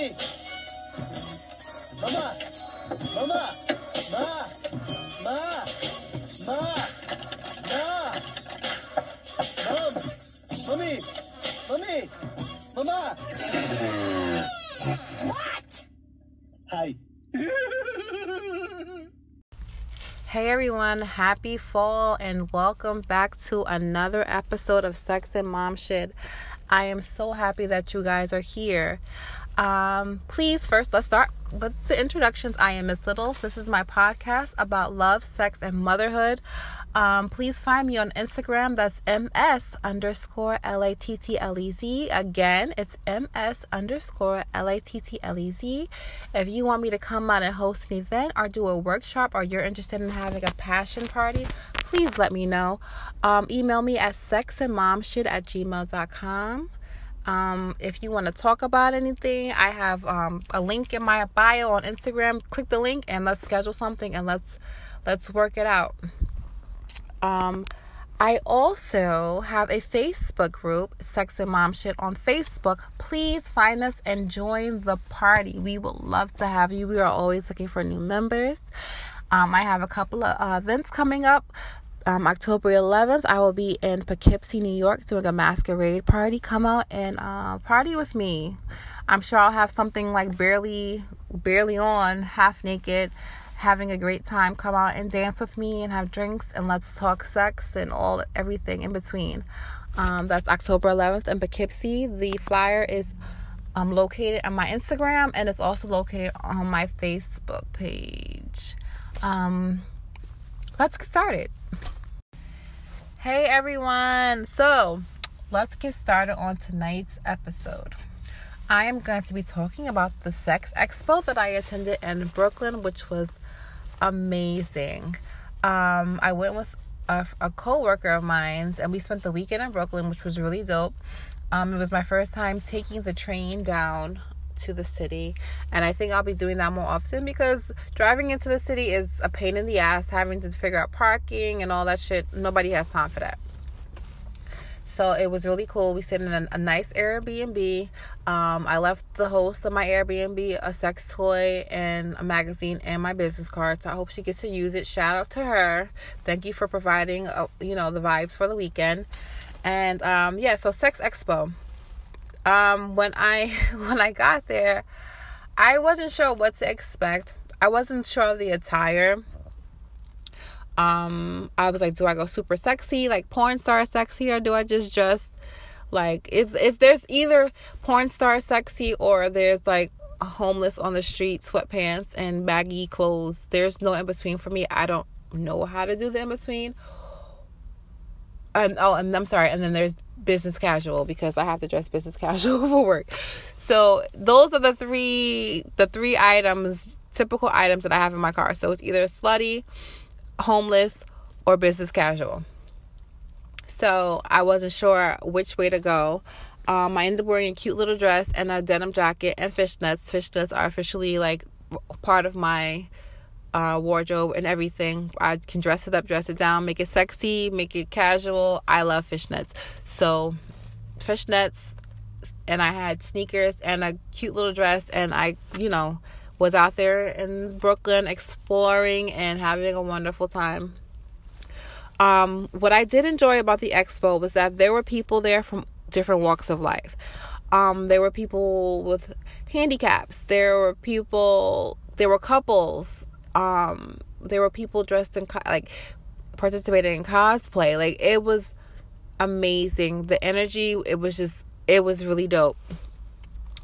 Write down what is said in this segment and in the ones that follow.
Mommy! Mama! Mama! Ma! Ma! Ma! Ma! Mom! Mommy! Mommy! Mama! What? Hi. Hey everyone, happy fall and welcome back to another episode of Sex and Mom Shit. I am so happy that you guys are here. Um, please, first, let's start with the introductions. I am Miss Littles. This is my podcast about love, sex, and motherhood. Um, please find me on Instagram. That's ms underscore l a t t l e z. Again, it's ms underscore l a t t l e z. If you want me to come on and host an event or do a workshop, or you're interested in having a passion party, please let me know. Um, email me at sexandmomshit at gmail.com. Um, if you want to talk about anything, I have um, a link in my bio on Instagram. Click the link and let's schedule something and let's let's work it out. Um, I also have a Facebook group, Sex and Mom Shit, on Facebook. Please find us and join the party. We would love to have you. We are always looking for new members. Um, I have a couple of uh, events coming up. Um, October 11th, I will be in Poughkeepsie, New York, doing a masquerade party. Come out and uh, party with me. I'm sure I'll have something like barely, barely on, half naked having a great time. Come out and dance with me and have drinks and let's talk sex and all everything in between. Um, that's October 11th in Poughkeepsie. The flyer is um, located on my Instagram and it's also located on my Facebook page. Um, let's get started. Hey everyone. So, let's get started on tonight's episode. I am going to be talking about the sex expo that I attended in Brooklyn, which was amazing. Um, I went with a, a co-worker of mine and we spent the weekend in Brooklyn, which was really dope. Um, it was my first time taking the train down to the city and I think I'll be doing that more often because driving into the city is a pain in the ass having to figure out parking and all that shit. Nobody has time for that. So it was really cool. We stayed in a, a nice Airbnb. Um, I left the host of my Airbnb a sex toy and a magazine and my business card. So I hope she gets to use it. Shout out to her. Thank you for providing, uh, you know, the vibes for the weekend. And um, yeah, so Sex Expo. Um, when I when I got there, I wasn't sure what to expect. I wasn't sure of the attire. Um i was like do i go super sexy? Like porn star sexy or do i just dress like is is there's either porn star sexy or there's like homeless on the street sweatpants and baggy clothes? There's no in between for me. I don't know how to do the in between. And oh and i'm sorry and then there's business casual because i have to dress business casual for work so those are the three the three items typical items that i have in my car so it's either slutty homeless, or business casual. So I wasn't sure which way to go. Um, I ended up wearing a cute little dress and a denim jacket and fishnets. Fishnets are officially like part of my uh, wardrobe and everything. I can dress it up, dress it down, make it sexy, make it casual. I love fishnets. So, fishnets, and I had sneakers and a cute little dress, and I, you know, was out there in Brooklyn exploring and having a wonderful time. Um, what I did enjoy about the expo was that there were people there from different walks of life. Um, there were people with handicaps. There were people. There were couples. Um, there were people dressed in co- like participating in cosplay. Like it was amazing. The energy. It was just. It was really dope.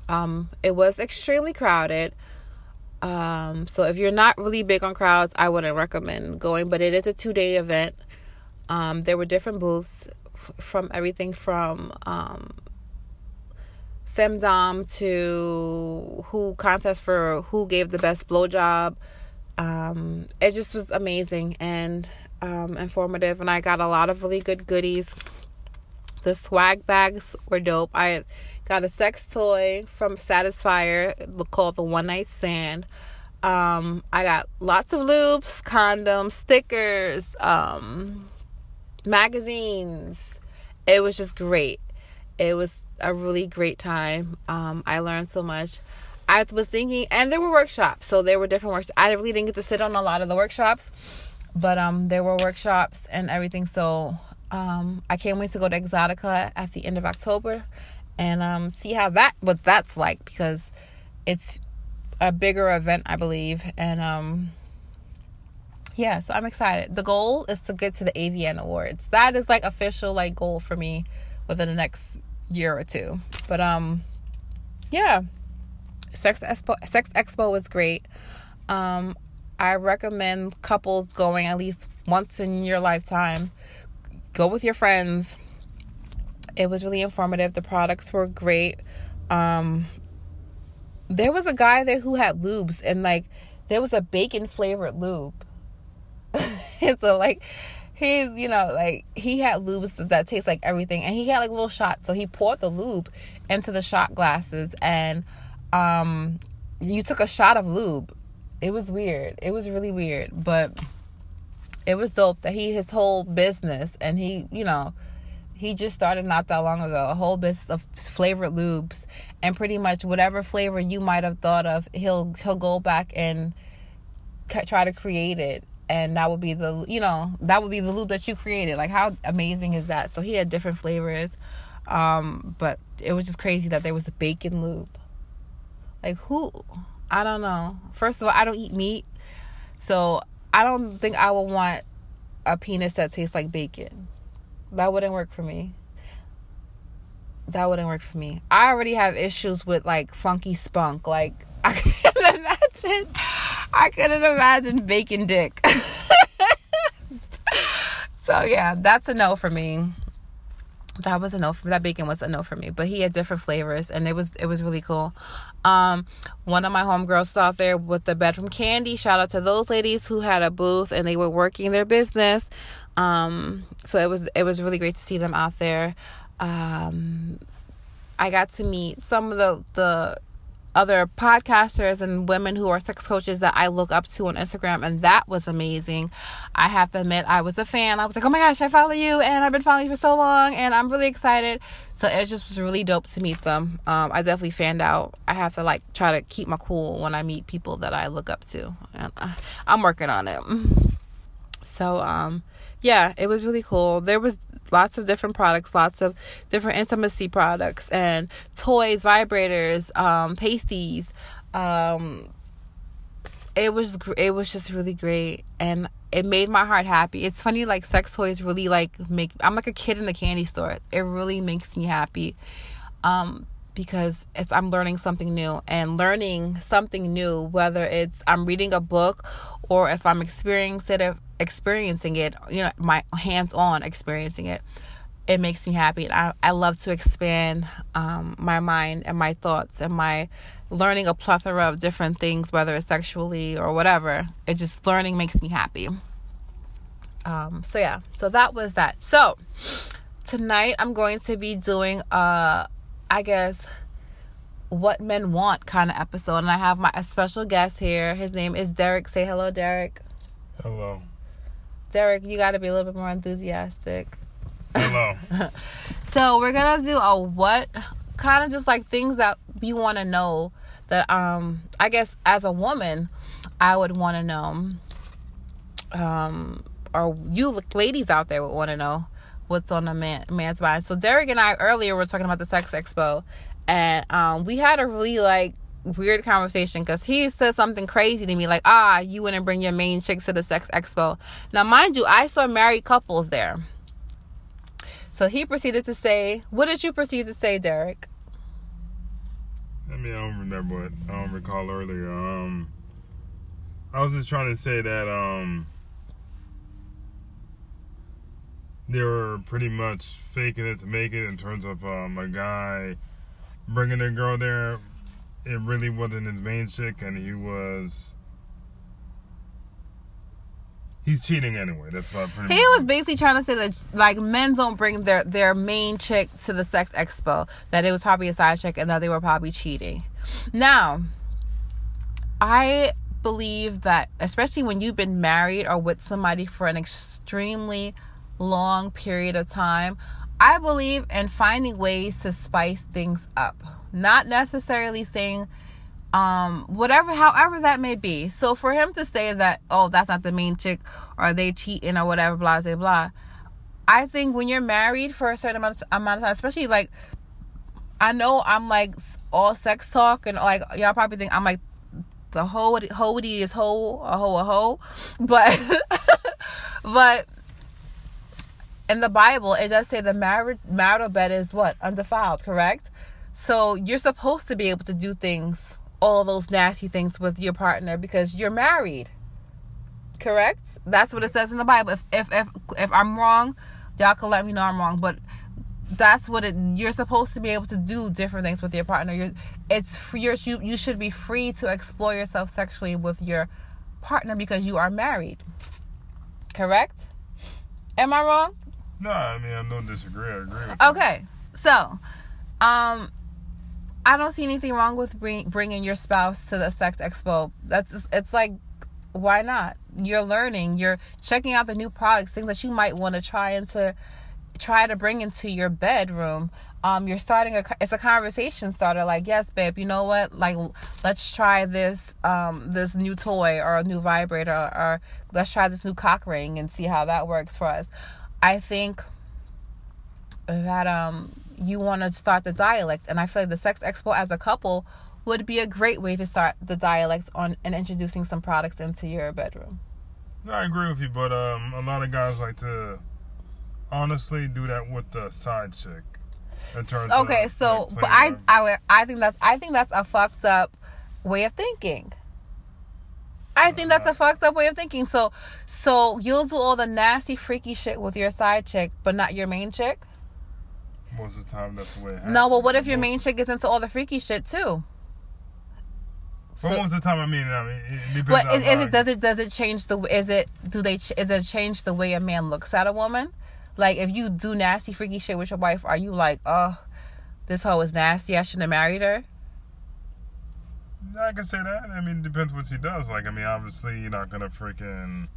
Um, it was extremely crowded. Um, so if you're not really big on crowds, I wouldn't recommend going, but it is a two day event. Um, there were different booths f- from everything from um, femdom to who contest for who gave the best blowjob. Um, it just was amazing and um, informative, and I got a lot of really good goodies. The swag bags were dope. I Got a sex toy from Satisfyer called the One Night Stand. Um, I got lots of lubes, condoms, stickers, um, magazines. It was just great. It was a really great time. Um, I learned so much. I I was thinking, and there were workshops, so there were different workshops. I really didn't get to sit on a lot of the workshops, but um, there were workshops and everything. So um, I can't wait to go to Exxxotica at the end of October, and um, see how that what that's like because it's a bigger event, I believe, and um, yeah, so I'm excited. The goal is to get to the AVN Awards. That is like official like goal for me within the next year or two. But um, yeah, Sex Expo Sex Expo was great. Um, I recommend couples going at least once in your lifetime. Go with your friends. It was really informative. The products were great. Um, there was a guy there who had lubes and like there was a bacon flavored lube. and so like he's you know like he had lubes that taste like everything and he had like little shots so he poured the lube into the shot glasses and um you took a shot of lube it was weird it was really weird but it was dope that he his whole business and he you know he just started not that long ago a whole business of flavored lubes and pretty much whatever flavor you might have thought of he'll he'll go back and try to create it and that would be the you know that would be the lube that you created. Like how amazing is that? So he had different flavors um but it was just crazy that there was a bacon lube like who i don't know. First of all i don't eat meat so i don't think i would want a penis that tastes like bacon that wouldn't work for me that wouldn't work for me i already have issues with like funky spunk like i can imagine I couldn't imagine bacon dick. so yeah, that's a no for me. That was a no that bacon was a no for me. But he had different flavors and it was it was really cool. Um one of my homegirls out there with the Bedroom Kandi. Shout out to those ladies who had a booth and they were working their business. Um so it was it was really great to see them out there. Um I got to meet some of the the other podcasters and women who are sex coaches that I look up to on Instagram, and that was amazing. I have to admit, I was a fan. I was like, oh my gosh, I follow you, and I've been following you for so long, and I'm really excited. So it just was really dope to meet them. Um, I definitely fanned out. I have to like try to keep my cool when I meet people that I look up to, and uh, I'm working on it. So um, yeah, it was really cool. There was lots of different products, lots of different intimacy products and toys, vibrators, um, pasties. Um, it was it was just really great and it made my heart happy. It's funny like sex toys really like make I'm like a kid in the candy store. It really makes me happy. Um because it's I'm learning something new and learning something new whether it's I'm reading a book or if I'm experiencing it experiencing it, you know, my hands on experiencing it, it makes me happy. And I, I love to expand um, my mind and my thoughts and my learning a plethora of different things, whether it's sexually or whatever. It just learning makes me happy. Um, so yeah, so that was that. So tonight I'm going to be doing a, I guess, what men want kind of episode, and I have my a special guest here. His name is Derrick. Say hello, Derrick. Hello. Derrick, you got to be a little bit more enthusiastic. Hello. so we're gonna do a what kind of just like things that you want to know that um I guess as a woman I would want to know um or you ladies out there would want to know what's on a man man's mind. So Derrick and I earlier were talking about the sex expo and um we had a really like weird conversation because he said something crazy to me like ah you wouldn't bring your main chicks to the sex expo. Now mind you i saw married couples there. So he proceeded to say what did you proceed to say derrick? I mean i don't remember what i don't recall earlier. Um i was just trying to say that um they were pretty much faking it to make it in terms of um, a guy bringing a girl there it really wasn't his main chick, and he was. He's cheating anyway. That's what pretty he was basically trying to say that like men don't bring their their main chick to the sex expo. That it was probably a side chick, and that they were probably cheating. Now, I believe that especially when you've been married or with somebody for an extremely long period of time, I believe in finding ways to spice things up. Not necessarily saying um whatever however that may be. So for him to say that oh that's not the main chick or they cheating or whatever blah blah blah i think when you're married for a certain amount of, amount of time especially like i know i'm like all sex talk and like y'all probably think i'm like the whole hoity is whole a hoe a hoe but but in the bible it does say the married marital bed is what undefiled correct so you're supposed to be able to do things all those nasty things with your partner because you're married. Correct? That's what it says in the Bible. If if if, if I'm wrong, y'all can let me know I'm wrong, but that's what it you're supposed to be able to do different things with your partner. You're it's free you you should be free to explore yourself sexually with your partner because you are married. Correct? Am I wrong? No, I mean I don't disagree. I agree Okay. So, um I don't see anything wrong with bring, bringing your spouse to the sex expo. That's it's like why not? You're learning, you're checking out the new products, things that you might want to try into try to bring into your bedroom. Um, you're starting a it's a conversation starter. Like, yes, babe, you know what? Like, let's try this um this new toy or a new vibrator or let's try this new cock ring and see how that works for us. I think that um you want to start the dialect. And I feel like the Sex Expo as a couple would be a great way to start the dialect on and introducing some products into your bedroom. I agree with you, but um, a lot of guys like to honestly do that with the side chick. okay, of, so like, but I, I I think that's I think that's a fucked up way of thinking. I think that's a fucked up way of thinking. So so you'll do all the nasty freaky shit with your side chick, but not your main chick most of the time that's the way it happens. No, but what if your main chick gets into all the freaky shit too? So, most of the time, I mean, I mean, it depends. What is, is it? Does it does it change the? Is it do they? Is it change the way a man looks at a woman? Like if you do nasty freaky shit with your wife, are you like, oh, this hoe is nasty. I shouldn't have married her. I can say that. I mean, it depends what she does. Like, I mean, obviously, you're not gonna freaking,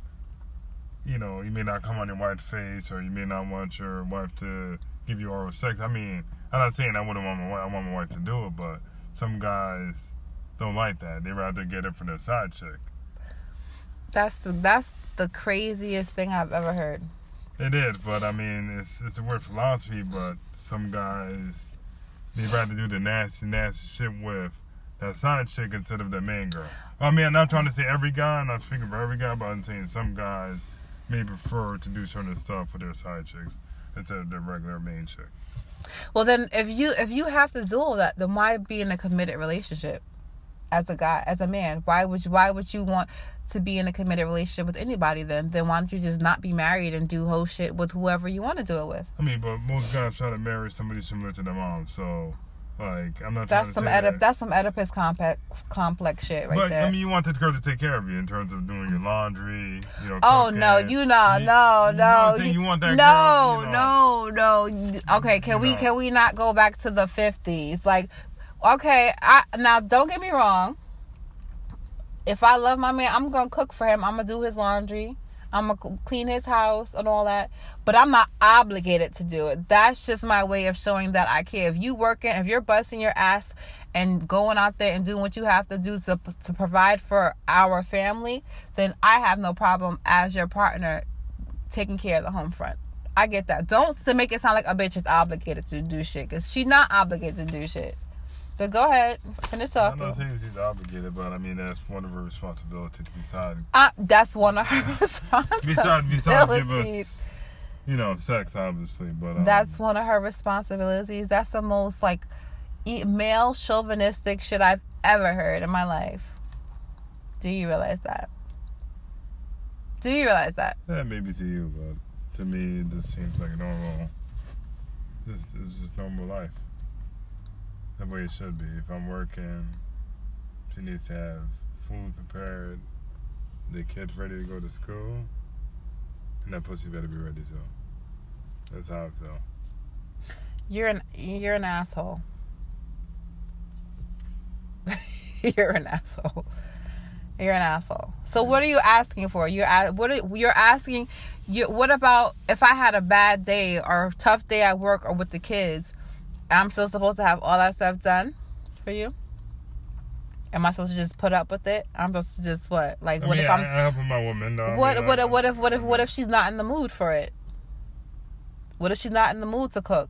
you know, you may not come on your wife's face, or you may not want your wife to give you oral sex. I mean, I'm not saying I wouldn't want my wife, I want my wife to do it, but some guys don't like that. They rather get it from their side chick. That's the that's the craziest thing I've ever heard. It is, but I mean, it's it's a weird philosophy. But some guys they rather do the nasty nasty shit with that side chick instead of the main girl. I mean, I'm not trying to say every guy. I'm not speaking for every guy, but I'm saying some guys may prefer to do certain stuff with their side chicks instead of their regular main chick. Well, then if you if you have to do all that, then why be in a committed relationship as a guy, as a man? Why would you, why would you want to be in a committed relationship with anybody? Then then why don't you just not be married and do whole shit with whoever you want to do it with? I mean, but most guys try to marry somebody similar to their mom, so like I'm not. That's some Oedip- that. That's some Oedipus complex complex shit right but, there. I mean, you want the girl to take care of you in terms of doing your laundry. You know. Oh no, you know, you, no, you no. You, you want that no, girl, know, no, no. Okay, can we know. can we not go back to the fifties? Like, okay, I now don't get me wrong. If I love my man, I'm gonna cook for him. I'm gonna do his laundry. I'm gonna clean his house and all that, but I'm not obligated to do it. That's just my way of showing that I care. If you working, if you're busting your ass and going out there and doing what you have to do to to provide for our family, then I have no problem as your partner taking care of the home front. I get that. Don't to make it sound like a bitch is obligated to do shit, cause she's not obligated to do shit. But go ahead, finish talking. I'm not saying she's obligated, but I mean that's one of her responsibilities besides. Uh, that's one of her responsibilities. Besides, besides give us, you know, sex, obviously, but um, that's one of her responsibilities. That's the most like male chauvinistic shit I've ever heard in my life. Do you realize that? Do you realize that? Yeah, maybe to you, but to me, this seems like normal. This is just normal life. The way it should be. If I'm working, she needs to have food prepared, the kids ready to go to school, and that pussy better be ready too. That's how I feel. You're an you're an asshole. you're an asshole. You're an asshole. So what are you asking for? You're what are, you're asking. You what about if I had a bad day or a tough day at work or with the kids? I'm still supposed to have all that stuff done for you. Am I supposed to just put up with it? I'm supposed to just what? Like I what mean, if I'm I, I help my woman. Though. I what mean, what I- what what if what if what if she's not in the mood for it? What if she's not in the mood to cook?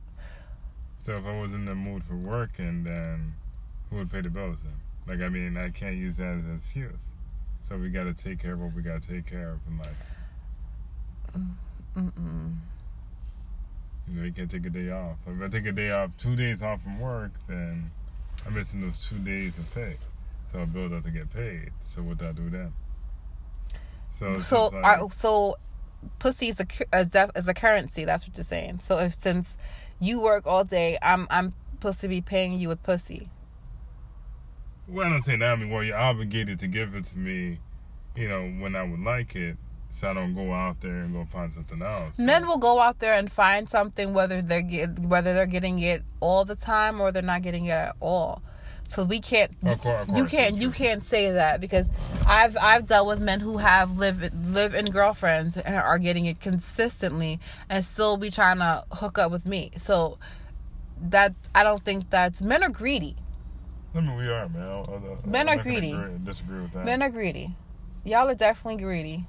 So if I was in the mood for work, and then who would pay the bills then? Like, I mean, I can't use that as an excuse. So we got to take care of what we got to take care of in life. Mm-mm. You know, you can't take a day off. If I take a day off, two days off from work, then I'm missing those two days of pay. So I build up to get paid. So what do I do then? So So like, are, so pussy is a is, def, is a currency. That's what you're saying. So if since you work all day, I'm I'm supposed to be paying you with pussy. well, I'm not saying that. I mean, well, you're obligated to give it to me, you know, when I would like it, so I don't go out there and go find something else. So- Men will go out there and find something whether they're get, whether they're getting it all the time or they're not getting it at all. So we can't Of course- of you can't you can't say that because I've I've dealt with men who have live live in girlfriends and are getting it consistently and still be trying to hook up with me. So that I don't think that's men are greedy. I mean, we are, man. I, I, Men are greedy. Agree, disagree with that. Men are greedy. Y'all are definitely greedy.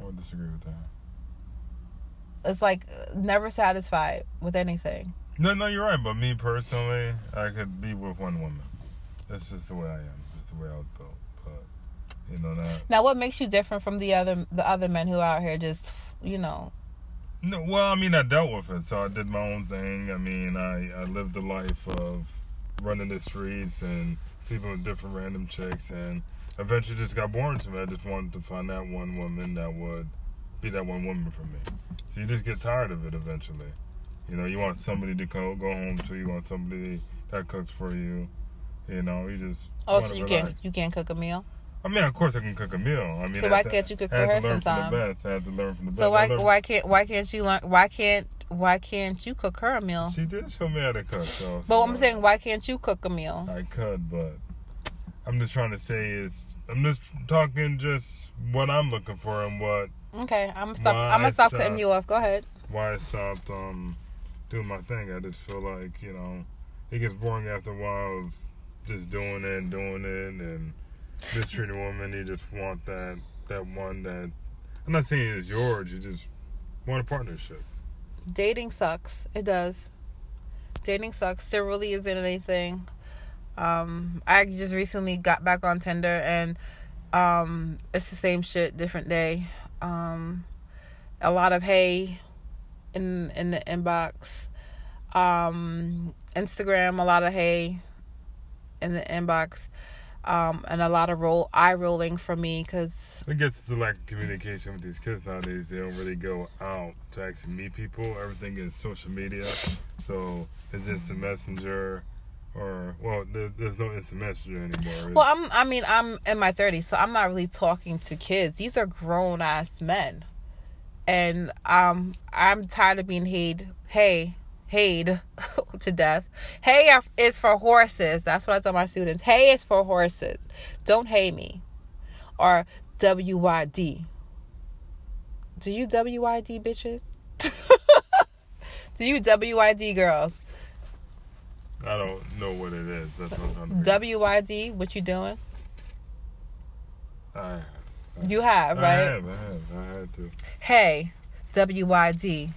I would disagree with that. It's like never satisfied with anything. No, no, you're right. But me personally, I could be with one woman. That's just the way I am. That's the way I was built. But you know that. Now, what makes you different from the other the other men who are out here just you know? No, well, I mean, I dealt with it, so I did my own thing. I mean, I I lived the life of running the streets and sleeping with different random chicks, and eventually just got bored to me. I just wanted to find that one woman that would be that one woman for me. So you just get tired of it eventually. You know, you want somebody to go go home to. You want somebody that cooks for you. You know, you just. Oh, so you relax. can't you can't cook a meal. I mean, of course, I can cook a meal. I mean, So why to- can't you cook for her to learn sometime? From the best. I had to learn from the best. So why why can't why can't you learn why can't why can't you cook her a meal? She did show me how to cook, so. But I'm saying why can't you cook a meal? I could, but I'm just trying to say is I'm just talking just what I'm looking for and what Okay, I'm gonna stop. I'm gonna stop stop? cutting you off. Go ahead. why I stopped um doing my thing. I just feel like you know it gets boring after a while of just doing it and doing it and mistreating a woman. You just want that that one that I'm not saying it's yours. You just want a partnership. Dating sucks. It does. Dating sucks. There really isn't anything. Um, I just recently got back on Tinder and um, it's the same shit, different day. Um, a lot of hey in in the inbox. Um, Instagram, a lot of hey in the inbox. Um, and a lot of roll eye rolling from me because It gets to lack of communication with these kids nowadays. They don't really go out to actually meet people. Everything is social media. So it's instant messenger, or well, there, there's no instant messenger anymore. Well, I'm. I mean, I'm in my 30s, so I'm not really talking to kids. These are grown ass men, and um, I'm tired of being hayed, hey, hayed to death. Are- is for horses. That's what I tell my students. Hay is for horses. Don't hay me, or WYD. Do you WYD bitches? Do you WYD girls? I don't know what it is. That's what I'm trying WYD, what you doing? I, You have, right? I have, I have, I had to. Hey, WYD.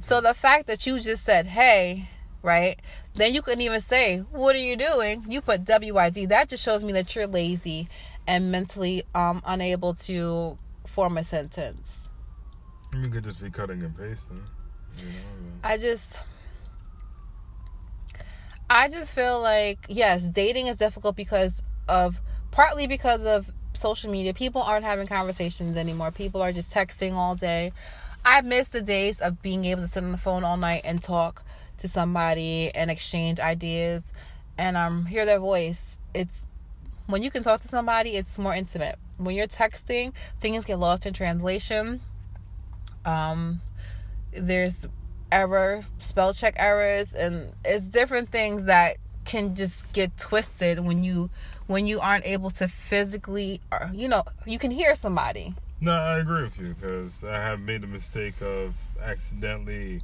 So the fact that you just said hey, right? Then you couldn't even say, What are you doing? You put WYD. That just shows me that you're lazy and mentally um unable to form a sentence. you could just be cutting and pasting. You know. I just I just feel like yes, dating is difficult because of partly because of social media. People aren't having conversations anymore. People are just texting all day. I miss the days of being able to sit on the phone all night and talk to somebody and exchange ideas and um hear their voice. It's when you can talk to somebody, it's more intimate. When you're texting, things get lost in translation. Um there's error spell check errors and it's different things that can just get twisted when you when you aren't able to physically or you know you can hear somebody No, I agree with you because I have made the mistake of accidentally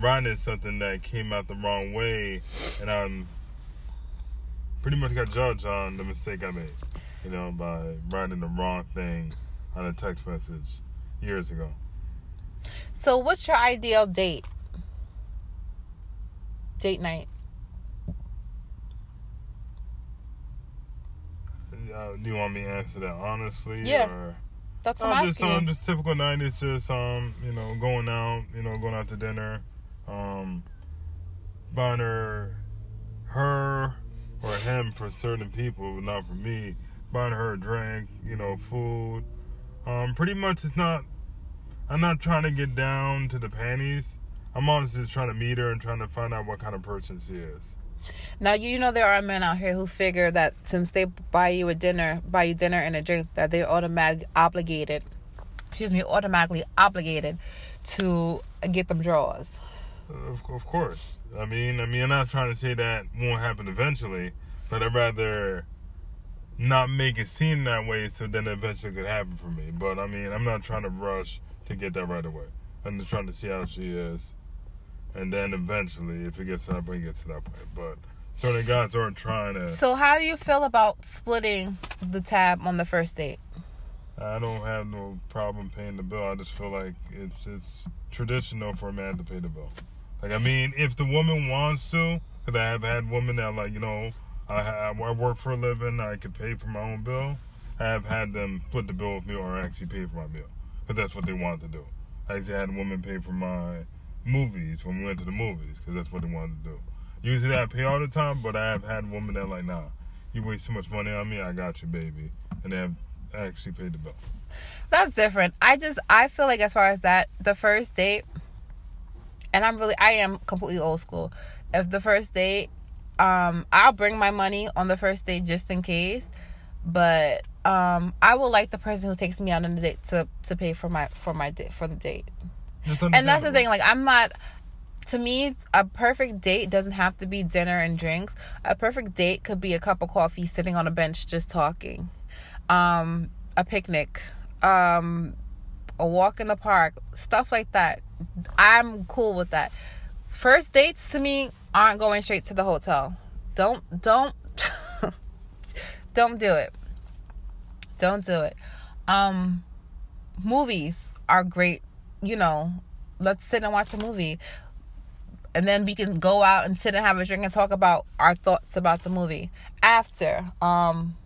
writing something that came out the wrong way, and I'm pretty much got judged on the mistake I made. You know, by writing the wrong thing on a text message years ago. So, what's your ideal date? Date night. Uh, do you want me to answer that honestly? Yeah. Or? That's what I'm just asking. um, just typical night is just um, you know, going out, you know, going out to dinner, um, buying her, her or him for certain people, but not for me. Buying her a drink, you know, food. Um, pretty much, it's not. I'm not trying to get down to the panties. I'm honestly just trying to meet her and trying to find out what kind of person she is. Now you know there are men out here who figure that since they buy you a dinner, buy you dinner and a drink, that they're automatically obligated. Excuse me, automatically obligated to get them draws. Of, of course. I mean, I mean, I'm not trying to say that won't happen eventually, but I'd rather not make it seem that way so then it eventually could happen for me. But I mean, I'm not trying to rush to get that right away. I'm just trying to see how she is. And then eventually, if it gets to that point, it gets to that point. But certain guys aren't trying to. So how do you feel about splitting the tab on the first date? I don't have no problem paying the bill. I just feel like it's it's traditional for a man to pay the bill. Like I mean, if the woman wants to, because I have had women that like you know, I have, I work for a living, I could pay for my own bill. I have had them put the bill with me or actually pay for my bill, because that's what they want to do. I actually had a woman pay for my movies when we went to the movies, because that's what they wanted to do. Usually I pay all the time, but I have had women that like, nah, you waste too much money on me, I got you, baby, and they have actually paid the bill. That's different. I just I feel like as far as that, the first date and I'm really I am completely old school. If the first date, um, I'll bring my money on the first date just in case. But um I will like the person who takes me out on the date to to pay for my for my date for the date. And that's the thing, like I'm not to me a perfect date doesn't have to be dinner and drinks. A perfect date could be a cup of coffee sitting on a bench just talking. Um a picnic, um a walk in the park, stuff like that. I'm cool with that. First dates to me aren't going straight to the hotel. Don't don't don't do it. Don't do it. Um movies are great, you know. Let's sit and watch a movie. And then we can go out and sit and have a drink and talk about our thoughts about the movie. After um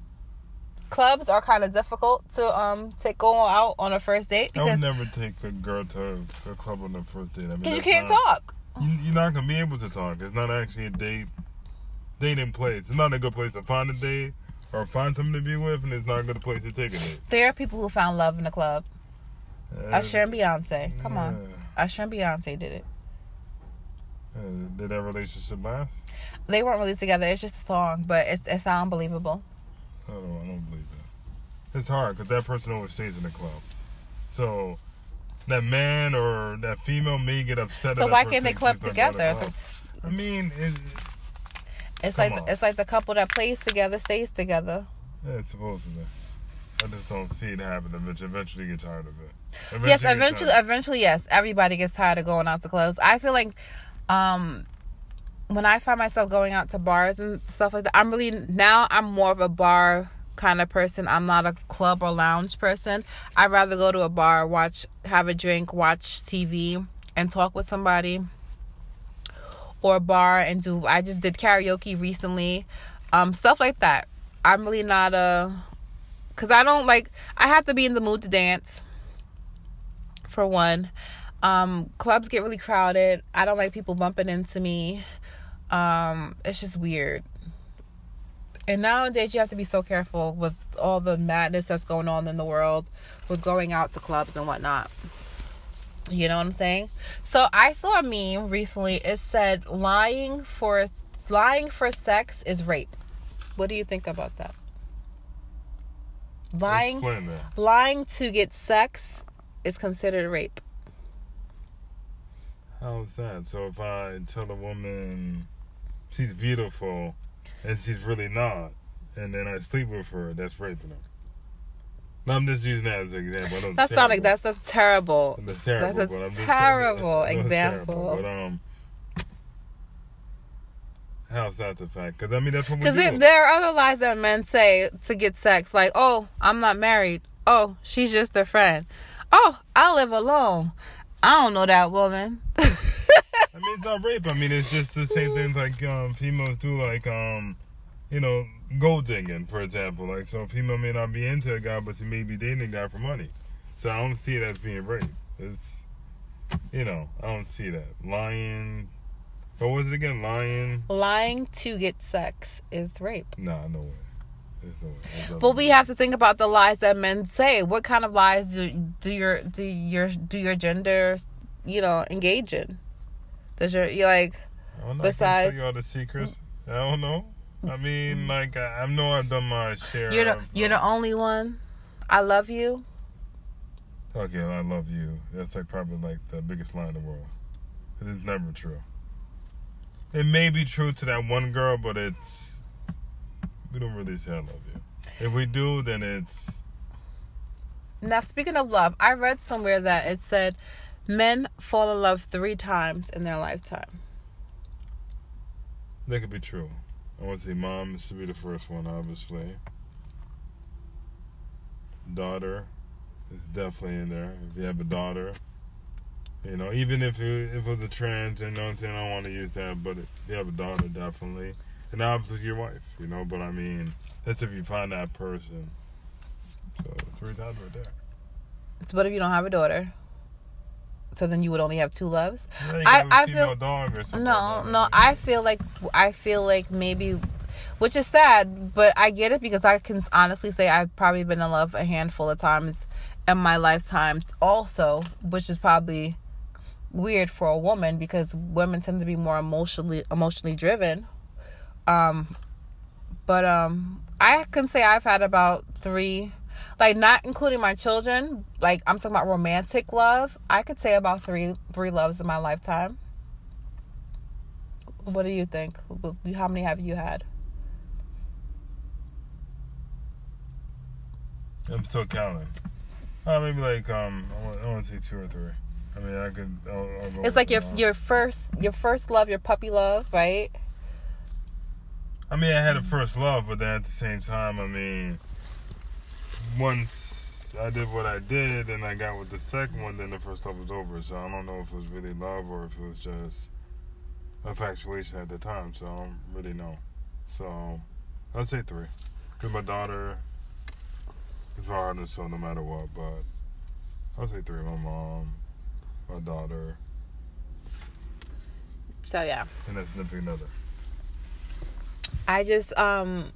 clubs are kind of difficult to um take go out on a first date I would because never take a girl to a club on the first date. I mean, because you can't not- talk. You, you're not gonna be able to talk. It's not actually a date. Dating place. It's not a good place to find a date or find someone to be with, and it's not a good place to take a date. There are people who found love in the club. Uh, Usher and Beyonce. Come on. yeah. Usher and Beyonce did it. Uh, did that relationship last? They weren't really together. It's just a song, but it's it's unbelievable. I don't. I don't believe that. It's hard because that person always stays in the club. So that man or that female may get upset. So why can't they club together? club. I mean, it, It's like on. it's like the couple that plays together stays together. yeah, it's supposed to be. I just don't see it happen. Eventually, eventually get tired of it. Yes, eventually, eventually, yes. Everybody gets tired of going out to clubs. I feel like, um, when I find myself going out to bars and stuff like that, I'm really now I'm more of a bar kind of person. I'm not a club or lounge person. I'd rather go to a bar, watch, have a drink, watch TV, and talk with somebody. Or a bar and do. I just did karaoke recently, um, stuff like that. I'm really not a, cause I don't like. I have to be in the mood to dance for one. Um, clubs get really crowded. I don't like people bumping into me. Um, it's just weird. And nowadays, you have to be so careful with all the madness that's going on in the world with going out to clubs and whatnot. You know what I'm saying? So I saw a meme recently. It said lying for lying for sex is rape. What do you think about that? Lying that. lying to get sex is considered rape. How's that? So if I tell a woman she's beautiful and she's really not, and then I sleep with her, that's raping her. No, I'm just using that as an example. That's not like that's a terrible. That's terrible. that's a but I'm terrible that's example. But um, how's that the fact? Because I mean that's what we Because there are other lies that men say to get sex, like, "Oh, I'm not married. Oh, she's just a friend. Oh, I live alone. I don't know that woman." I mean, it's not rape. I mean, it's just the same thing like um, females do, like um, you know, gold digging, for example. Like, so a female may not be into a guy, but she may be dating a guy for money. So I don't see it as being rape. It's, you know, I don't see that lying. What was it again? Lying? Lying to get sex is rape. Nah, no way. But we have to think about the lies that men say. What kind of lies do do your do your do your gender, you know, engage in? Does your you like I don't know. besides- I can tell you all the secrets. I don't know. I mean, mm. like I, I know I've done my share. you're the of, you're the um, only one? I love you. Okay, I love you. That's like probably like the biggest lie in the world. it's never true. It may be true to that one girl, but it's we don't really say I love you. If we do, then it's Now, speaking of love, I read somewhere that it said men fall in love three times in their lifetime. that could be true. I want to say mom should be the first one, obviously. Daughter is definitely in there. If you have a daughter, you know, even if you, if it was a trans, you know what I'm saying, I don't want to use that, but if you have a daughter, definitely. And obviously your wife, you know, but I mean, that's if you find that person. So three times right there. So, what if you don't have a daughter? So then you would only have two loves. Yeah, I- I feel- dog or. No, like no. I feel like I feel like maybe, which is sad, but I get it because I can honestly say I've probably been in love a handful of times in my lifetime, also, which is probably weird for a woman because women tend to be more emotionally emotionally driven. Um, but um, I can say I've had about three, like not including my children. Like I'm talking about romantic love. I could say about three three loves in my lifetime. What do you think? How many have you had? I'm still counting. Uh, maybe like um, I want, to say two or three. I mean, I could. I'll, I'll It's like your with them all. your first your first love, your puppy love, right? I mean, I had a first love, but then at the same time, I mean, once I did what I did and I got with the second one, then the first love was over. So I don't know if it was really love or if it was just infatuation at the time. So I don't really know. So I'd say three. Because my daughter is my heart and soul no matter what. But I'd say three. My mom, my daughter, So yeah. and that's significant other. I just um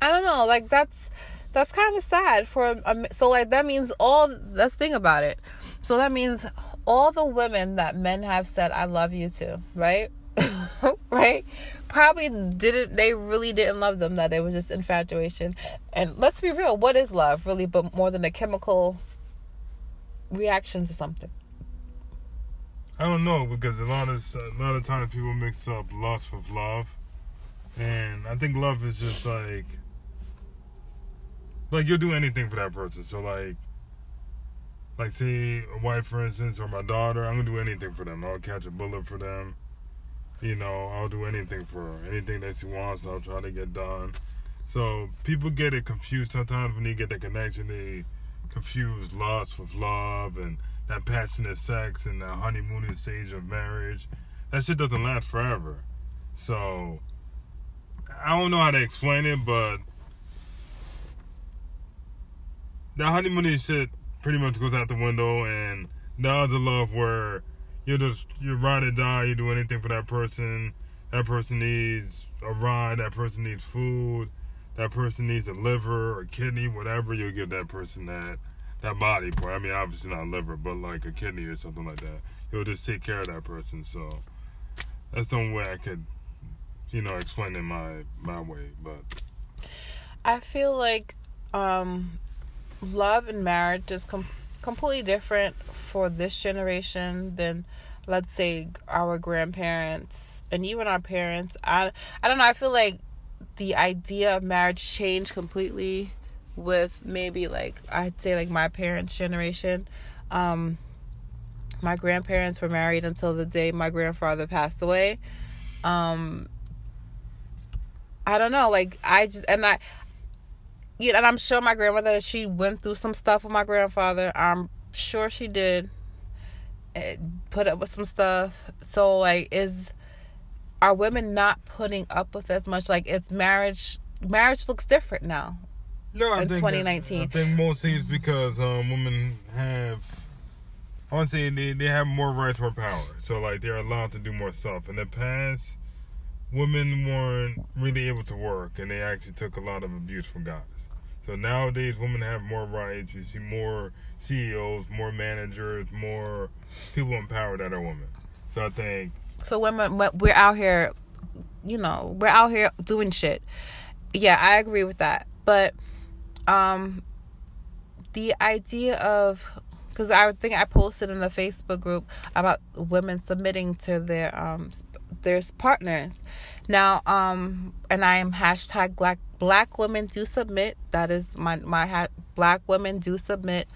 I don't know, like that's that's kind of sad for um, so like that means all let's think about it. So that means all the women that men have said I love you to, right? right? Probably didn't they really didn't love them that it was just infatuation. And let's be real, what is love really but more than a chemical reaction to something? I don't know because a lot of a lot of times people mix up lust with love, and I think love is just like like you'll do anything for that person. So like like say a wife for instance or my daughter, I'm gonna do anything for them. I'll catch a bullet for them. You know, I'll do anything for her. Anything that she wants, I'll try to get done. So people get it confused sometimes when they get that connection. They confuse lust with love and that passionate sex and the honeymooning stage of marriage. That shit doesn't last forever. So I don't know how to explain it, but the honeymooning shit pretty much goes out the window, and the other love where you're just you ride or die, you do anything for that person. That person needs a ride. That person needs food. That person needs a liver or kidney, whatever. You'll give that person that that body part. I mean, obviously not liver, but like a kidney or something like that. You'll just take care of that person. So that's the only way I could, you know, explain it my my way. But I feel like um, love and marriage is com- completely different for this generation than, let's say, our grandparents and even our parents. I I don't know. I feel like the idea of marriage changed completely with maybe like I'd say like my parents' generation. Um, my grandparents were married until the day my grandfather passed away, Um, I don't know. Like I just and I, yeah, and I'm sure my grandmother she went through some stuff with my grandfather. I'm sure she did. eh, Put up with some stuff. So like, is are women not putting up with as much? Like, it's marriage. Marriage looks different now. No, I in think 2019. I think mostly it's because um, women have. I want to say they, they have more rights, more power. So like they're allowed to do more stuff. In the past, women weren't really able to work, and they actually took a lot of abuse from guys. So nowadays, women have more rights. You see more CEOs, more managers, more people in power that are women. So I think So women, we're out here, you know, we're out here doing shit. Yeah, I agree with that. But um the idea of because I think I posted in the Facebook group about women submitting to their um their partners. Now, um, and I am hashtag black black women do submit. That is my my ha- black women do submit,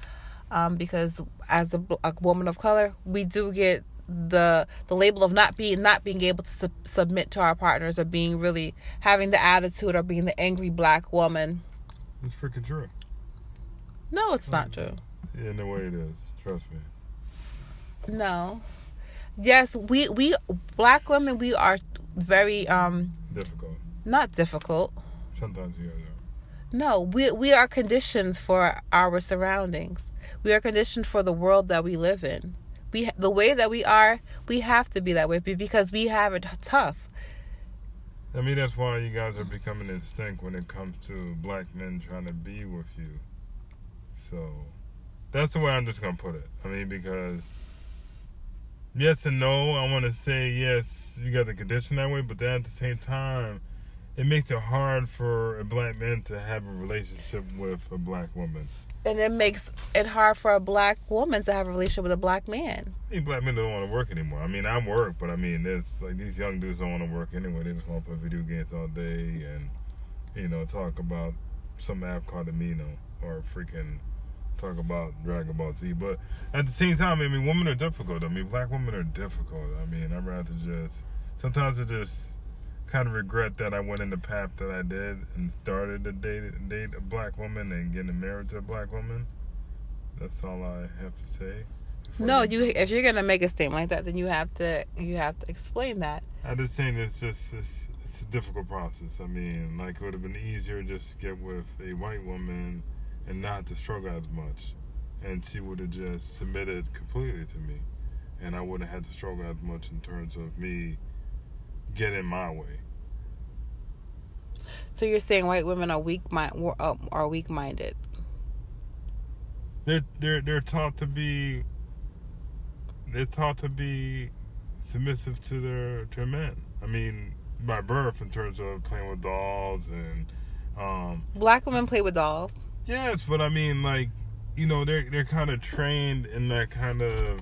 um, because as a, a woman of color, we do get the the label of not being not being able to sub- submit to our partners or being really having the attitude or being the angry black woman. It's freaking true. No, it's not true. In the way it is, trust me. No. Yes, we we black women we are very um Difficult. not difficult. Sometimes you guys are. No, we we are conditioned for our surroundings. We are conditioned for the world that we live in. We the way that we are, we have to be that way because we have it tough. I mean, that's why you guys are becoming extinct when it comes to black men trying to be with you. So, that's the way I'm just gonna put it. I mean, because yes and no. I want to say yes, you got the condition that way, but then at the same time, it makes it hard for a black man to have a relationship with a black woman. And it makes it hard for a black woman to have a relationship with a black man. Black men don't want to work anymore. I mean, I work, but I mean, there's like these young dudes don't want to work anyway. They just want to play video games all day and you know talk about some app called Amino or freaking talk about Dragon Ball Z. But at the same time, I mean, women are difficult. I mean, black women are difficult. I mean, I'd rather just sometimes it just kind of regret that I went in the path that I did and started to date date a black woman and getting married to a black woman. That's all I have to say. No, you if you're gonna make a statement like that, then you have to you have to explain that. I'm just saying it's just it's, it's a difficult process. I mean, like it would have been easier just to get with a white woman and not to struggle as much, and she would have just submitted completely to me, and I wouldn't have had to struggle as much in terms of me getting my way. So you're saying white women are weak mind are weak minded. They're they're they're taught to be they're taught to be submissive to their to men. I mean, by birth in terms of playing with dolls and um Black women play with dolls. Yes, but I mean, like, you know, they're they're kind of trained in that kind of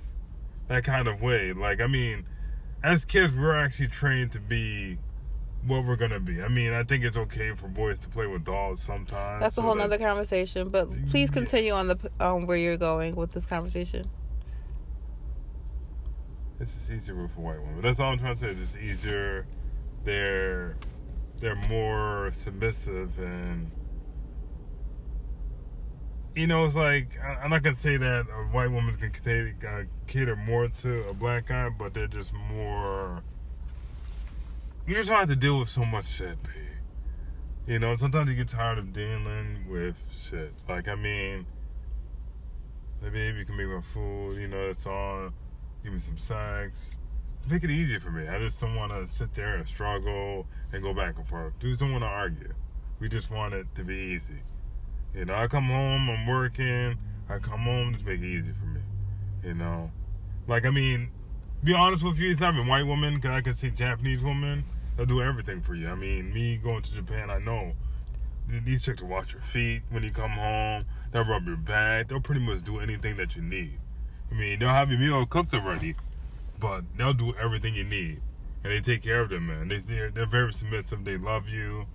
that kind of way. Like, I mean, as kids, we're actually trained to be what we're gonna be. I mean, I think it's okay for boys to play with dolls sometimes. That's a so whole that- nother conversation. But please Yeah. continue on the um where you're going with this conversation. It's just easier for white women. That's all I'm trying to say. It's easier. They're they're more submissive and you know it's like I'm not gonna say that a white woman's gonna cater, uh, cater more to a black guy, but they're just more. You just don't have to deal with so much shit, P. You know, sometimes you get tired of dealing with shit. Like I mean, babe, you can make my food. You know, it's on give me some sex. Make it easy for me. I just don't want to sit there and struggle and go back and forth. Dudes don't want to argue. We just want it to be easy. You know, I come home, I'm working. I come home, just make it easy for me. You know, like I mean, be honest with you, it's not even white women. Cause I can see Japanese women. They'll do everything for you. I mean, me going to Japan, I know these chicks will wash your feet when you come home. They'll rub your back. They'll pretty much do anything that you need. I mean, they'll have your meal cooked already, but they'll do everything you need, and they take care of them, man. They they're, they're very submissive. They love you.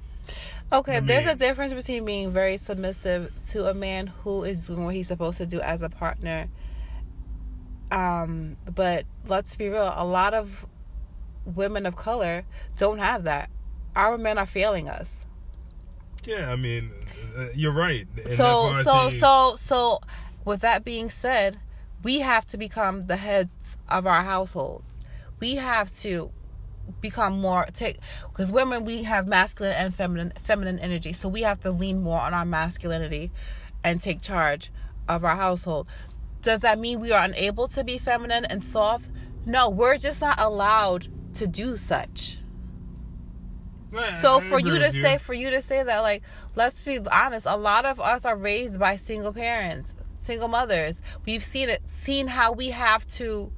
Okay, there's a difference between being very submissive to a man who is doing what he's supposed to do as a partner. Um, but let's be real, a lot of women of color don't have that. Our men are failing us. Yeah, I mean, uh, you're right. And so so so so with that being said we have to become the heads of our households we have to become more take because women we have masculine and feminine feminine energy. So we have to lean more on our masculinity and take charge of our household. Does that mean we are unable to be feminine and soft? No we're just not allowed to do such. Yeah, so I for you to say for you to say that like let's be honest a lot of us are raised by single parents single mothers. We've seen it seen how we have to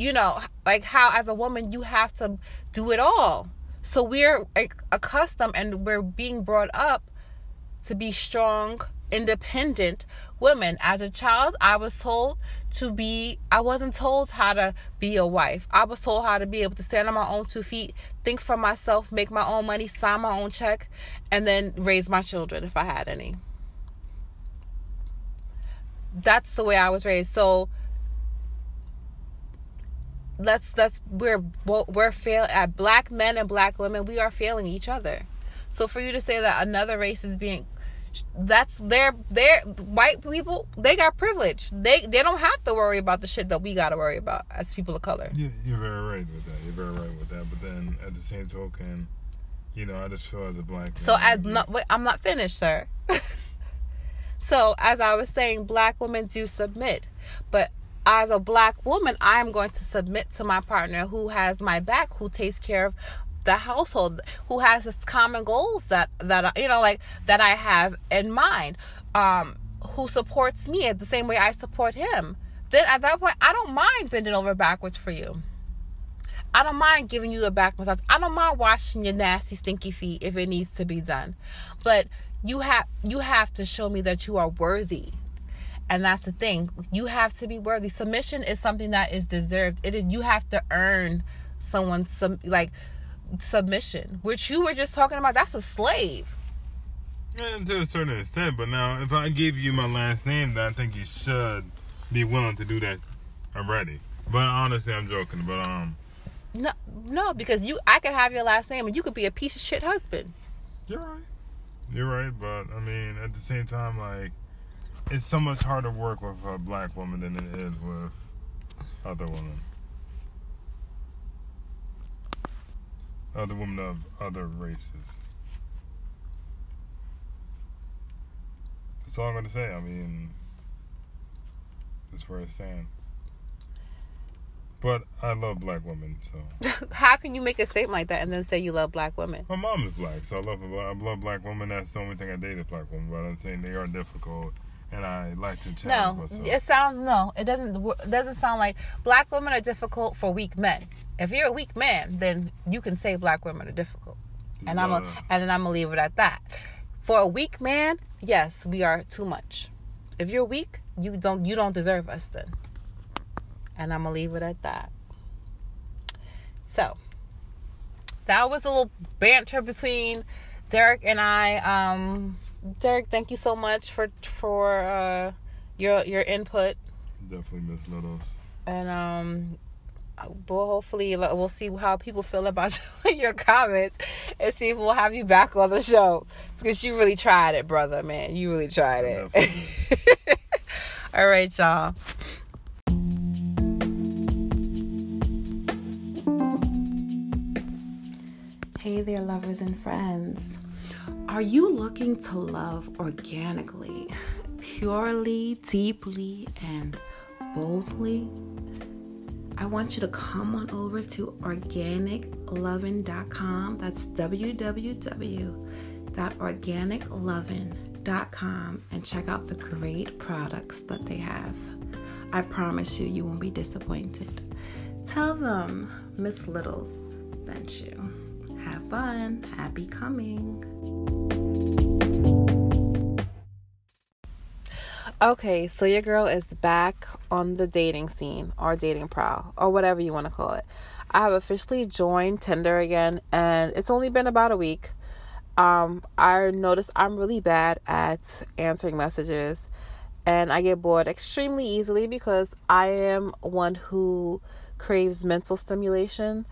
you know like how as a woman you have to do it all. So we're accustomed and we're being brought up to be strong independent women. As a child i was told to be i wasn't told how to be a wife. I was told how to be able to stand on my own two feet think for myself make my own money sign my own check and then raise my children if i had any. That's the way i was raised. So let's let's we're we're fail at black men and black women we are failing each other so for you to say that another race is being that's their their white people they got privilege they they don't have to worry about the shit that we got to worry about as people of color You, you're very right with that. You're very right with that. But then at the same token, you know, I just feel as a black. so as not wait, i'm not finished sir so as i was saying black women do submit but as a black woman i'm going to submit to my partner who has my back who takes care of the household who has this common goals that that you know like that i have in mind um who supports me at the same way i support him then at that point i don't mind bending over backwards for you I don't mind giving you a back massage. I don't mind washing your nasty, stinky feet if it needs to be done. But you have you have to show me that you are worthy. And that's the thing. You have to be worthy. Submission is something that is deserved. It is you have to earn someone's some like submission. Which you were just talking about, that's a slave. And to a certain extent, but now if I give you my last name, then I think you should be willing to do that already. But honestly, I'm joking. But um, No no, because you I could have your last name and you could be a piece of shit husband. you're right. You're right, but I mean, at the same time, like, it's so much harder work with a black woman than it is with other women. Other women of other races. That's all I'm gonna say. I mean, that's where I stand. But I love black women, so How can you make a statement like that and then say you love black women? my mom is black, so I love I love black women. That's the only thing I dated black women. But I'm saying they are difficult, and I like to challenge No, myself. it sounds no. It doesn't. It doesn't sound like black women are difficult for weak men. If you're a weak man, then you can say black women are difficult, and I'm a, and then I'm gonna leave it at that. For a weak man, yes, we are too much. If you're weak, you don't you don't deserve us then, and I'm gonna leave it at that. So that was a little banter between Derrick and I. Um, Derrick, thank you so much for for uh, your your input, Definitely Miss Littles. and um, we'll hopefully we'll see how people feel about your comments, and see if we'll have you back on the show because you really tried it, brother. Man, you really tried it. All right, y'all. Hey there, lovers and friends. Are you looking to love organically, purely, deeply, and boldly? I want you to come on over to organiclovin.com. That's www.organiclovin.com and check out the great products that they have. I promise you, you won't be disappointed. Tell them Miss Littles sent you. Have fun. Happy coming. Okay, so your girl is back on the dating scene or dating prowl or whatever you want to call it. I have officially joined Tinder again and it's only been about a week. Um, I noticed I'm really bad at answering messages and I get bored extremely easily because I am one who craves mental stimulation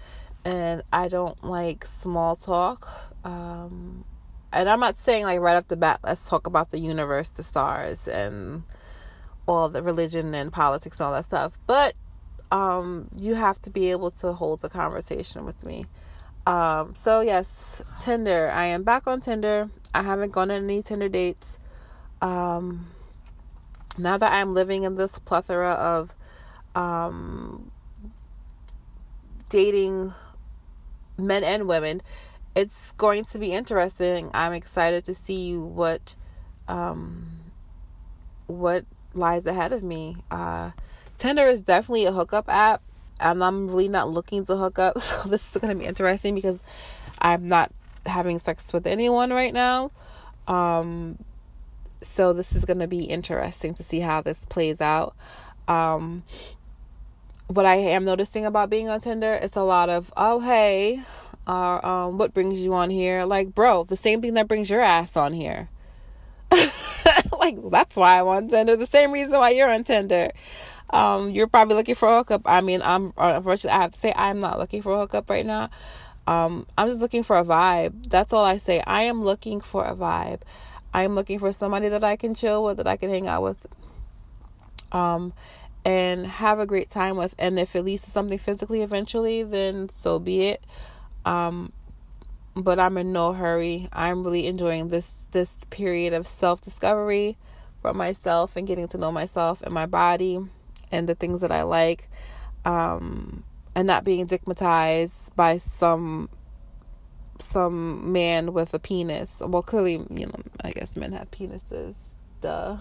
and I don't like small talk. Um, and I'm not saying like right off the bat, let's talk about the universe, the stars, and all the religion and politics and all that stuff. But um, you have to be able to hold a conversation with me. Um, so yes, Tinder. I am back on Tinder. I haven't gone on any Tinder dates. Um, now that I'm living in this plethora of um, dating men and women, it's going to be interesting. I'm excited to see what um, what lies ahead of me. Uh, Tinder is definitely a hookup app, and I'm really not looking to hook up. So this is going to be interesting because I'm not having sex with anyone right now. Um, so this is going to be interesting to see how this plays out. Um, what I am noticing about being on Tinder it's a lot of oh hey, uh, um, what brings you on here? Like, bro, the same thing that brings your ass on here. like, that's why I'm on Tinder. The same reason why you're on Tinder. Um, you're probably looking for a hookup. I mean, I'm unfortunately I have to say I'm not looking for a hookup right now. Um, I'm just looking for a vibe. That's all I say. I am looking for a vibe. I am looking for somebody that I can chill with, that I can hang out with. Um, and have a great time with. And if it leads to something physically eventually, then so be it. Um, but I'm in no hurry. I'm really enjoying this this period of self discovery for myself and getting to know myself and my body and the things that I like. Um, and not being stigmatized by some some man with a penis. Well, clearly, you know, I guess men have penises. Duh.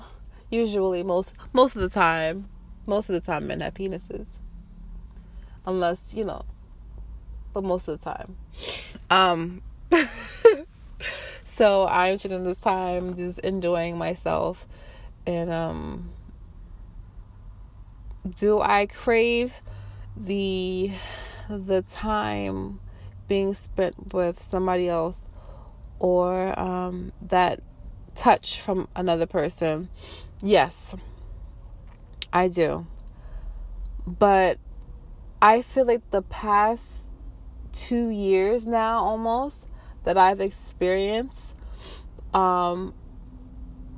Usually, most most of the time, most of the time, men have penises. Unless you know, but most of the time. Um. so I'm spending this time just enjoying myself, and um. Do I crave the the time being spent with somebody else or um, that touch from another person. Yes, I do. But I feel like the past two years now almost that I've experienced, um,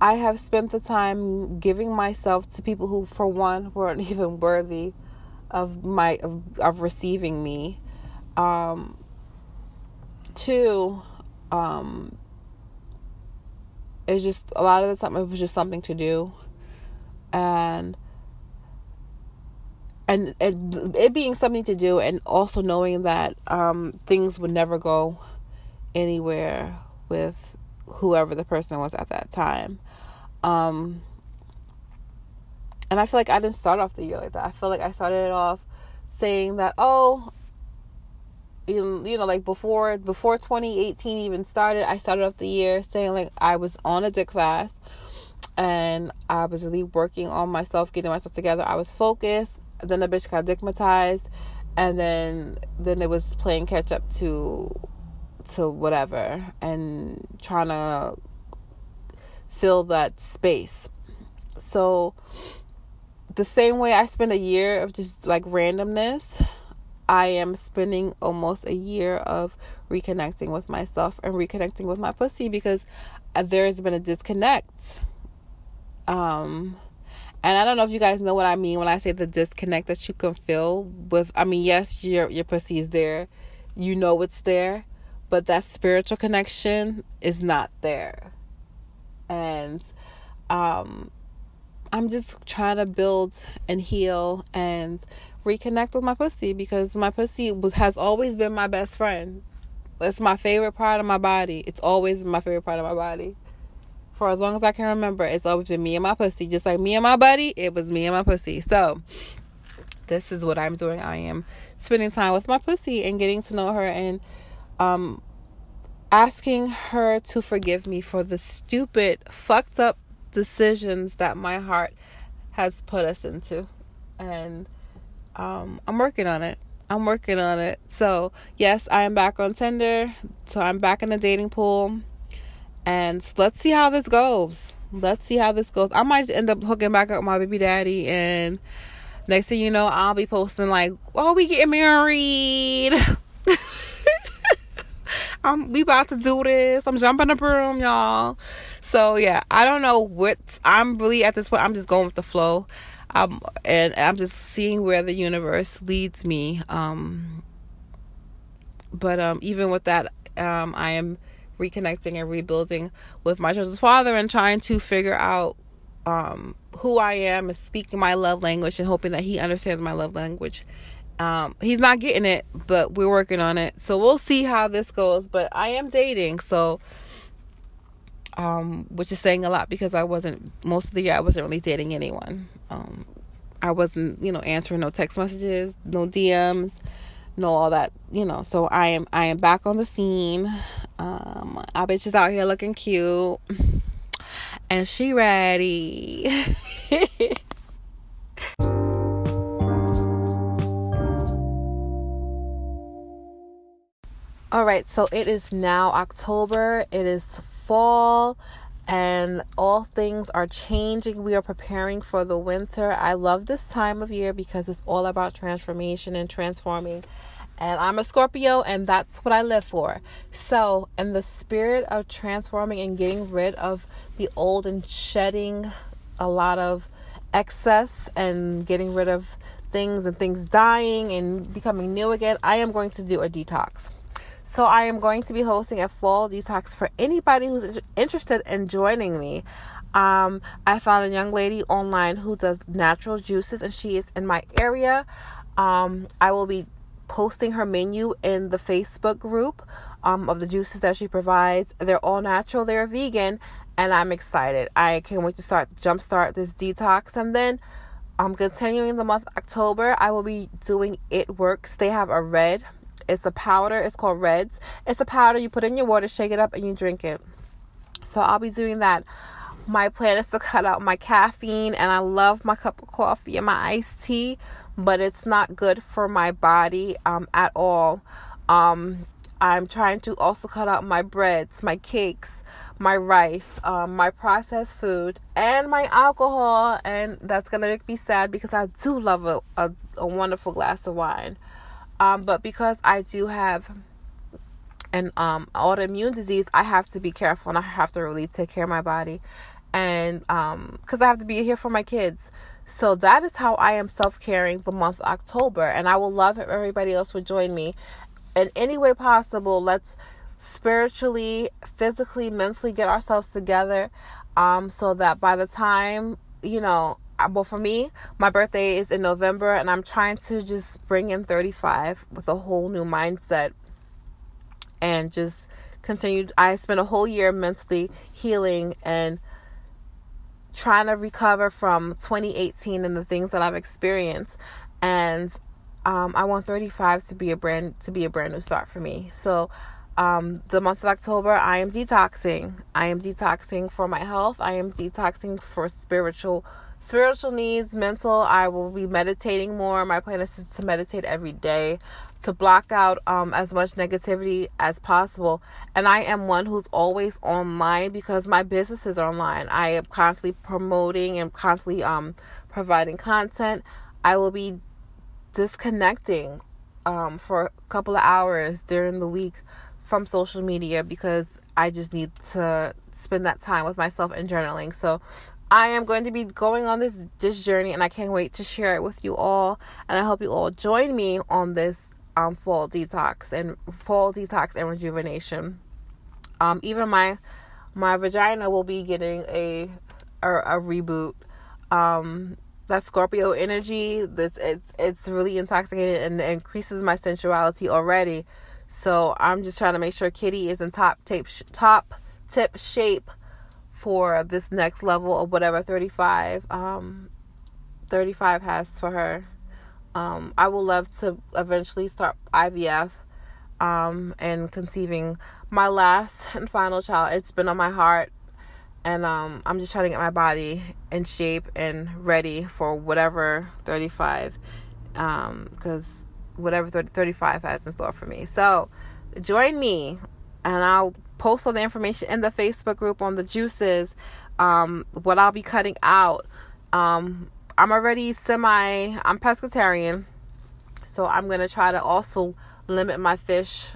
I have spent the time giving myself to people who, for one, weren't even worthy of my of, of receiving me. Um, two, um, it's just a lot of the time it was just something to do, and and and it being something to do, and also knowing that um, things would never go anywhere with whoever the person was at that time. Um, and I feel like I didn't start off the year like that. I feel like I started it off saying that, oh, you you know, like before before 2018 even started, I started off the year saying like I was on a dick fast and I was really working on myself, getting myself together. I was focused. Then the bitch got dickmatized, and then then it was playing catch up to to whatever and trying to fill that space. So the same way I spent a year of just like randomness I am spending almost a year of reconnecting with myself and reconnecting with my pussy because there's been a disconnect. Um, and I don't know if you guys know what I mean when I say the disconnect that you can feel with. I mean, yes, your your pussy is there, you know it's there, but that spiritual connection is not there. And um, I'm just trying to build and heal and reconnect with my pussy because my pussy has always been my best friend. It's my favorite part of my body. It's always been my favorite part of my body. For as long as I can remember, it's always been me and my pussy. Just like me and my buddy, it was me and my pussy. So, this is what I'm doing. I am spending time with my pussy and getting to know her and um asking her to forgive me for the stupid, fucked up decisions that my heart has put us into. And um, I'm working on it. I'm working on it. So, yes, I am back on Tinder. So, I'm back in the dating pool. And let's see how this goes. Let's see how this goes. I might end up hooking back up with my baby daddy. And next thing you know, I'll be posting, like, oh, we getting married. I'm we about to do this. I'm jumping the broom, y'all. So yeah, I don't know what I'm really at this point. I'm just going with the flow, um, and I'm just seeing where the universe leads me. Um, but um, even with that, um, I am reconnecting and rebuilding with my children's father and trying to figure out um, who I am and speaking my love language and hoping that he understands my love language. Um, he's not getting it, but we're working on it. So we'll see how this goes. But I am dating, so um, which is saying a lot because I wasn't most of the year I wasn't really dating anyone. Um, I wasn't, you know, answering no text messages, no DMs, no all that, you know. So I am I am back on the scene. Um, I bitch is out here looking cute, and she ready. All right, so it is now October. It is fall and all things are changing. We are preparing for the winter. I love this time of year because it's all about transformation and transforming. And I'm a Scorpio, and that's what I live for. So, in the spirit of transforming and getting rid of the old and shedding a lot of excess and getting rid of things and things dying and becoming new again, I am going to do a detox. So I am going to be hosting a fall detox for anybody who's interested in joining me. Um, I found a young lady online who does natural juices, and she is in my area. Um, I will be posting her menu in the Facebook group um, of the juices that she provides. They're all natural, they're vegan, and I'm excited. I can't wait to start jumpstart this detox, and then. I'm continuing the month October. I will be doing It Works. They have a red it's a powder. It's called Reds. It's a powder you put in your water, shake it up, and you drink it. So I'll be doing that. My plan is to cut out my caffeine, and I love my cup of coffee and my iced tea, but it's not good for my body um, at all. Um, I'm trying to also cut out my breads, my cakes, my rice, um, my processed food, and my alcohol. And that's gonna make me sad because I do love a, a, a wonderful glass of wine. Um, but because I do have an um, autoimmune disease, I have to be careful and I have to really take care of my body. And because um, I have to be here for my kids. So that is how I am self caring the month October. And I will love if everybody else would join me in any way possible. Let's spiritually, physically, mentally get ourselves together um, so that by the time, you know, well for me my birthday is in november and i'm trying to just bring in 35 with a whole new mindset and just continue i spent a whole year mentally healing and trying to recover from 2018 and the things that i've experienced and um, i want 35 to be a brand to be a brand new start for me so um, the month of October, I am detoxing. I am detoxing for my health. I am detoxing for spiritual spiritual needs, mental, I will be meditating more. My plan is to meditate every day to block out um, as much negativity as possible. And I am one who's always online because my business is online. I am constantly promoting and constantly um, providing content. I will be disconnecting um, for a couple of hours during the week from social media because I just need to spend that time with myself and journaling. So I am going to be going on this this journey and I can't wait to share it with you all and I hope you all join me on this um fall detox and fall detox and rejuvenation. Um even my my vagina will be getting a a, a reboot. Um that Scorpio energy, this it's it's really intoxicating and increases my sensuality already. So I'm just trying to make sure Kitty is in top tape top tip shape for this next level of whatever 35 um 35 has for her um i would love to eventually start ivf um and conceiving my last and final child it's been on my heart and um i'm just trying to get my body in shape and ready for whatever 35 um because whatever 30, 35 has in store for me so join me and i'll post all the information in the Facebook group on the juices, um, what I'll be cutting out. Um, I'm already semi, I'm pescatarian, so I'm gonna try to also limit my fish,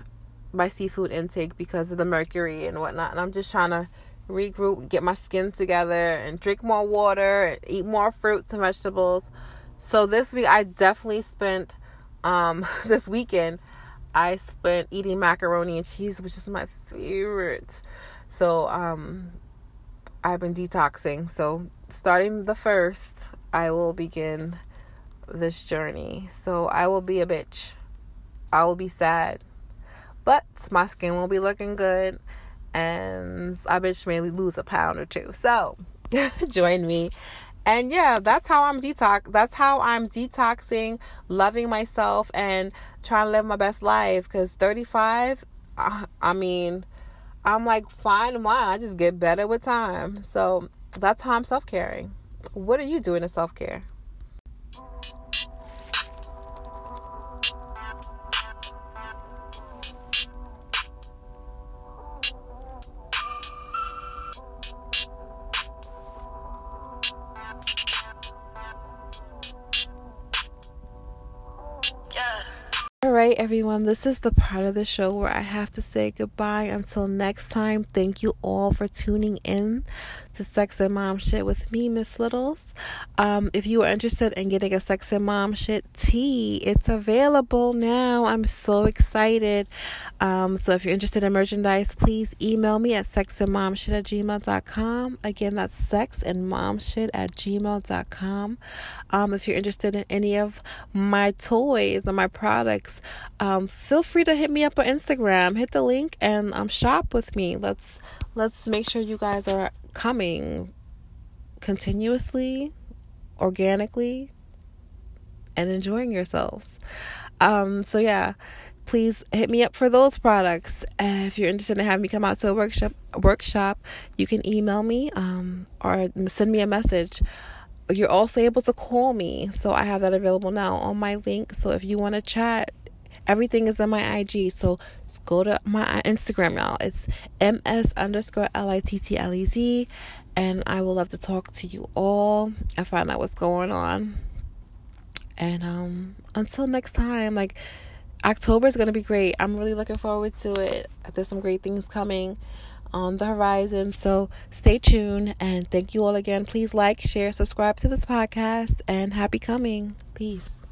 my seafood intake because of the mercury and whatnot. And I'm just trying to regroup, get my skin together, and drink more water, eat more fruits and vegetables. So this week, I definitely spent um, this weekend. I spent eating macaroni and cheese, which is my favorite. So um, I've been detoxing. So starting the first, I will begin this journey. So I will be a bitch. I will be sad. But my skin will be looking good and I bitch may lose a pound or two. So join me. And yeah, that's how I'm detox. That's how I'm detoxing, loving myself, and trying to live my best life. Cause 35, uh, I mean, I'm like fine wine. I just get better with time. So that's how I'm self caring. What are you doing to self care? right, everyone, this is the part of the show where I have to say goodbye. Until next time, thank you all for tuning in to Sex and Mom Shit with me, Miss Littles. Um, if you are interested in getting a Sex and Mom Shit tea, it's available now. I'm so excited. Um, so if you're interested in merchandise, please email me at sexandmomshit at gmail.com. Again, that's sex and mom shit at gmail.com. Um, if you're interested in any of my toys or my products, um, feel free to hit me up on Instagram. Hit the link and um, shop with me. Let's let's make sure you guys are coming continuously, organically, and enjoying yourselves. Um, so yeah, please hit me up for those products. Uh, if you're interested in having me come out to a workshop, workshop, you can email me um, or send me a message you're also able to call me. So I have that available now on my link. So if you want to chat, Everything is in my IG. So go to my Instagram now. It's ms underscore l i t t l e z, and I will love to talk to you all and find out what's going on. And um, until next time, like October is gonna be great. I'm really looking forward to it. There's some great things coming on the horizon. So stay tuned and thank you all again. Please like, share, subscribe to this podcast, and happy coming. Peace.